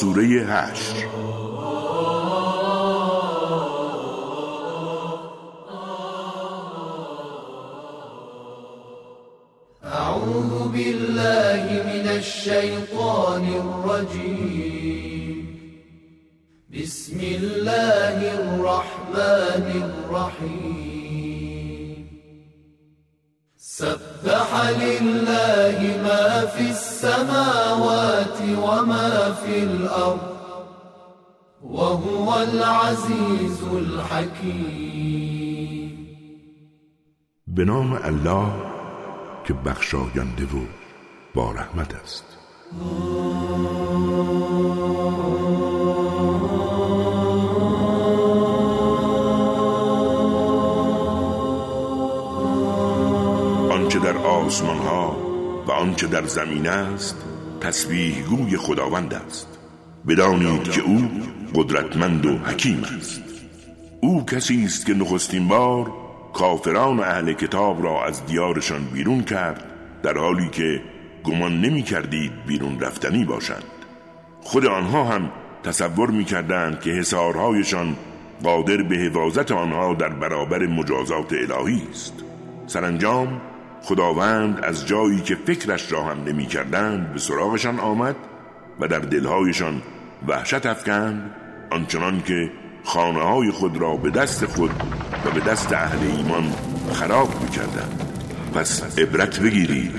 سوره هشت. أعوذ بالله من الشيطان الرجيم. بسم الله الرحمن الرحيم. سبح لله ما في السماوات وما في الأرض وهو العزيز الحكيم. به نام الله که بخشاینده و با رحمت است. آسمان ها و آنچه در زمین است تسبیح گوی خداوند است. بدانید که او قدرتمند و حکیم است. او کسی است که نخستین بار کافران اهل کتاب را از دیارشان بیرون کرد در حالی که گمان نمی کردید بیرون رفتنی باشند. خود آنها هم تصور می کردند که حسارهایشان قادر به حفاظت آنها در برابر مجازات الهی است. سرانجام خداوند از جایی که فکرش را هم نمی کردند به سراغشان آمد و در دلهایشان وحشت افکند آنچنان که خانه های خود را به دست خود و به دست اهل ایمان خراب می پس عبرت بگیرید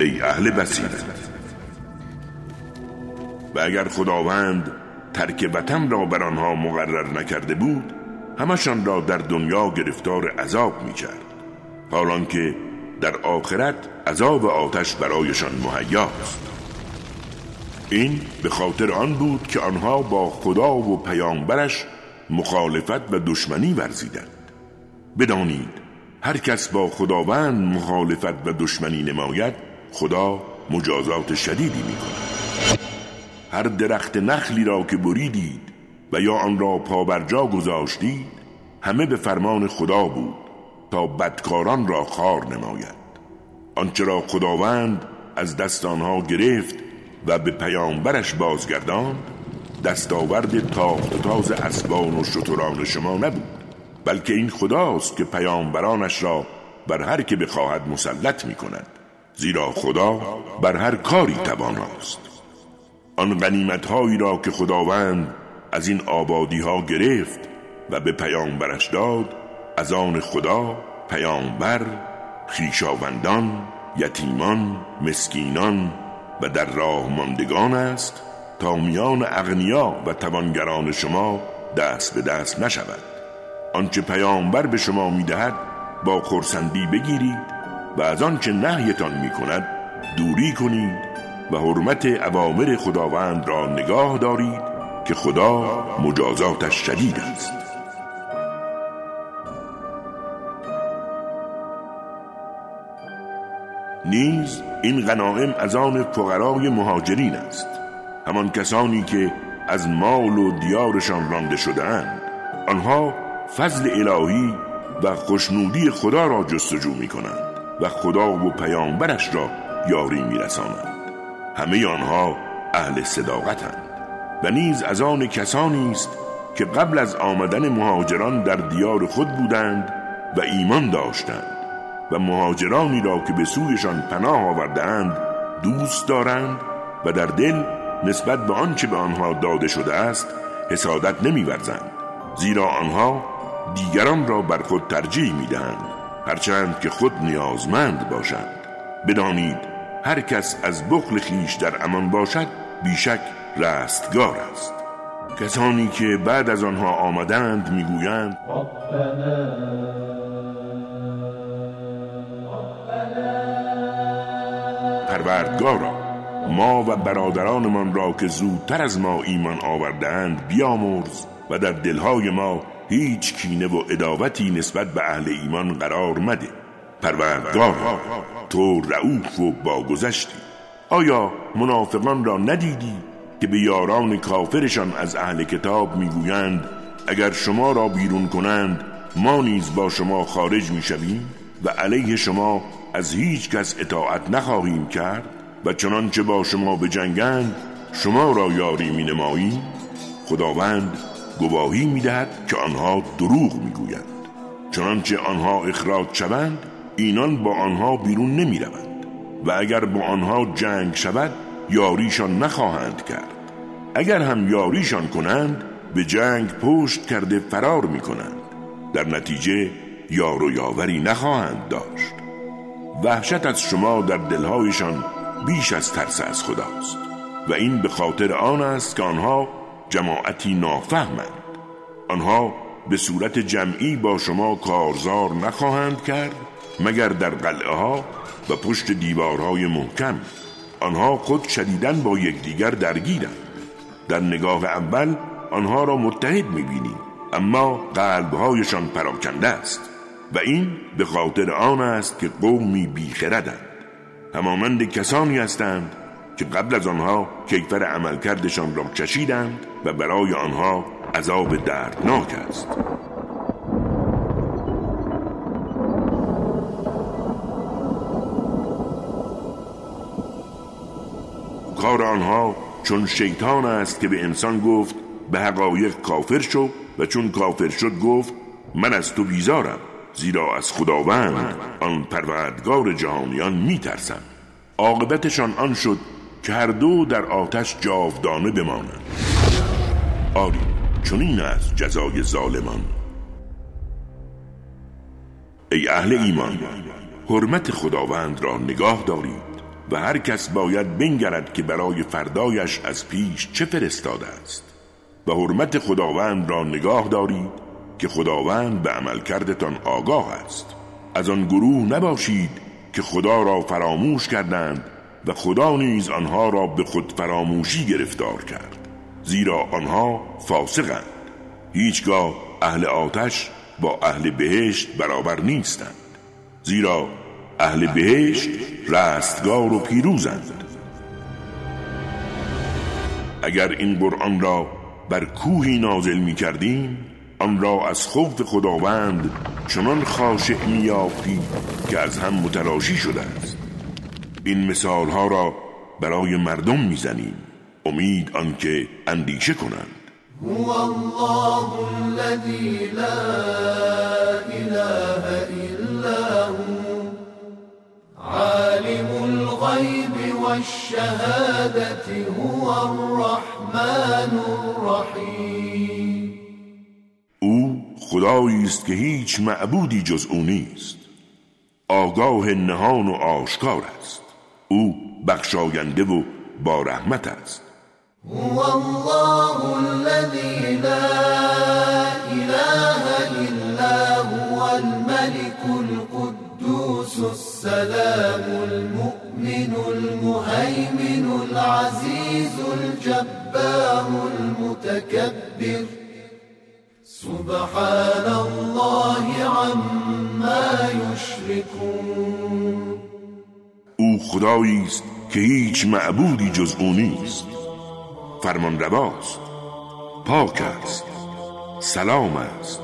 ای اهل بسیرت و اگر خداوند ترک وطن را بر آنها مقرر نکرده بود همشان را در دنیا گرفتار عذاب می کرد حالان که در آخرت عذاب آتش برایشان مهیاست این به خاطر آن بود که آنها با خدا و پیامبرش مخالفت و دشمنی ورزیدند. بدانید هر کس با خداوند مخالفت و دشمنی نماید خدا مجازات شدیدی می کند هر درخت نخلی را که بریدید و یا آن را پابرجا گذاشتید همه به فرمان خدا بود. تا بدکاران را خار نماید. آنچه را خداوند از دست آنها گرفت و به پیامبرش بازگرداند دستاورد تاخت و تاز اسبان و شتران شما نبود بلکه این خداست که پیامبرانش را بر هر که بخواهد مسلط می کند زیرا خدا بر هر کاری تواناست. آن غنیمت هایی را که خداوند از این آبادی ها گرفت و به پیامبرش داد از آن خدا پیامبر خیشاوندان یتیمان مسکینان و در راه ماندگان است تا میان اغنیا و توانگران شما دست به دست نشود. آنچه پیامبر به شما می‌دهد با خرسندی بگیرید و از آنچه نهیتان می‌کند دوری کنید و حرمت اوامر خداوند را نگاه دارید که خدا مجازاتش شدید است. نیز این غنائم از آن فقرای مهاجرین است. همان کسانی که از مال و دیارشان رانده شدهاند آنها فضل الهی و خوشنودی خدا را جستجو می کنند و خدا و پیامبرش را یاری می رسانند همه آنها اهل صداقتند و نیز از آن کسانی است که قبل از آمدن مهاجران در دیار خود بودند و ایمان داشتند. و مهاجرانی را که به سویشان پناه آوردهاند دوست دارند و در دل نسبت به آنچه به آنها داده شده است حسادت نمیورزند. زیرا آنها دیگران را بر خود ترجیح می‌دهند هرچند که خود نیازمند باشند. بدانید هر کس از بخل خیش در امان باشد بیشک رستگار است. کسانی که بعد از آنها آمدند می‌گویند پروردگارا ما و برادرانمان را که زودتر از ما ایمان آوردهاند بیامرز و در دلهای ما هیچ کینه و اداوتی نسبت به اهل ایمان قرار مده. پروردگار تو رعوف و باگذشتی. آیا منافقان را ندیدی که به یاران کافرشان از اهل کتاب می‌گویند اگر شما را بیرون کنند ما نیز با شما خارج می‌شویم و علیه شما از هیچ کس اطاعت نخواهیم کرد و چنانچه با شما به جنگند شما را یاری می نمایی خداوند گواهی می دهد که آنها دروغ می گویند چنانچه آنها اخراج شوند اینان با آنها بیرون نمی روند و اگر با آنها جنگ شود یاریشان نخواهند کرد. اگر هم یاریشان کنند به جنگ پشت کرده فرار می کنند در نتیجه یار و یاوری نخواهند داشت. وحشت از شما در دلهایشان بیش از ترس از خداست. و این به خاطر آن است که آنها جماعتی نافهمند. آنها به صورت جمعی با شما کارزار نخواهند کرد مگر در قلعه ها و پشت دیوارهای محکم. آنها خود شدیدن با یکدیگر درگیرند. در نگاه اول آنها را متحد می‌بینی اما قلبهایشان پراکنده است. و این به خاطر آن است که قومی بیخردند. همانند کسانی هستند که قبل از آنها کیفر عملکردشان را چشیدند و برای آنها عذاب دردناک است. کار آنها چون شیطان است که به انسان گفت به حقایق کافر شو و چون کافر شد گفت من از تو بیزارم. زیرا از خداوند آن پروردگار جهانیان میترسم عاقبتشان آن شد که هر دو در آتش جاودانه بمانند. آری چون این است جزای ظالمان. ای اهل ایمان حرمت خداوند را نگاه دارید و هر کس باید بنگرد که برای فردایش از پیش چه فرستاده است. و حرمت خداوند را نگاه دارید که خداوند به عمل کردتان آگاه است. از آن گروه نباشید که خدا را فراموش کردند و خدا نیز آنها را به خود فراموشی گرفتار کرد. زیرا آنها فاسقند. هیچگاه اهل آتش با اهل بهشت برابر نیستند. زیرا اهل بهشت رستگار و پیروزند. اگر این قرآن را بر کوهی نازل می کردیم آن را از خوف خداوند چنان خاشع می که از هم متلاشی شده است. این مثال ها را برای مردم می‌زنیم. امید آنکه اندیشه کنند. هو الله الذي لا اله الا هو. عالم الغيب والشهادة هو الرحمن الرحیم. او خدایی است که هیچ معبودی جز او نیست. آگاه نهان و آشکار است. او بخشاینده و با رحمت است. هو الله الذي لا اله الا هو الملك القدوس السلام المؤمن المهيمن العزيز الجبار المتكبر سبحان الله عما يشركون او خدایی است که هیچ معبودی جز او نیست. فرمان رواست. پاک است. سلام است.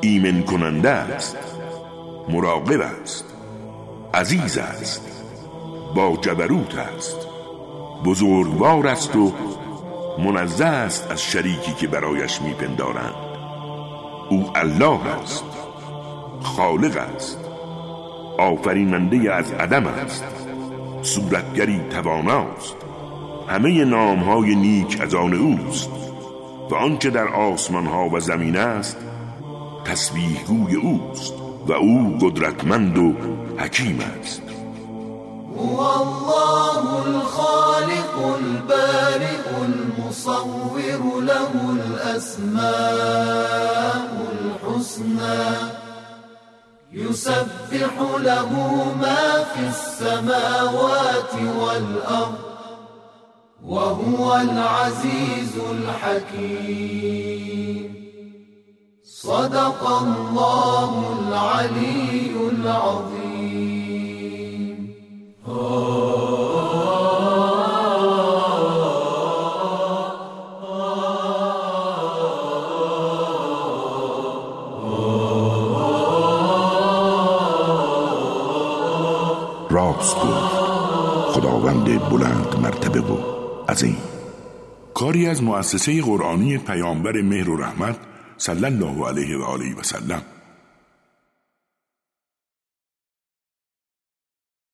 ایمن کننده است. مراقب است. عزیز است. با جبروت است. بزرگوار است و منزه است از شریکی که برایش میپندارند. او الله است. خالق است. آفریننده از عدم است. صورتگری تواناست. همه نامهای نیک از آن اوست. و آنچه در آسمان ها و زمین است تسبیحگوی اوست و او قدرتمند و حکیم است. هو الله الخالق البارئ المصور له الاسماء يسبح له ما في السماوات والأرض وهو العزيز الحكيم. صدق الله العلي العظيم. راست گفت. خداوند بلند مرتبه و عظیم. کاری از مؤسسه قرآنی پیامبر مهر و رحمت صلی الله علیه و آله و سلم.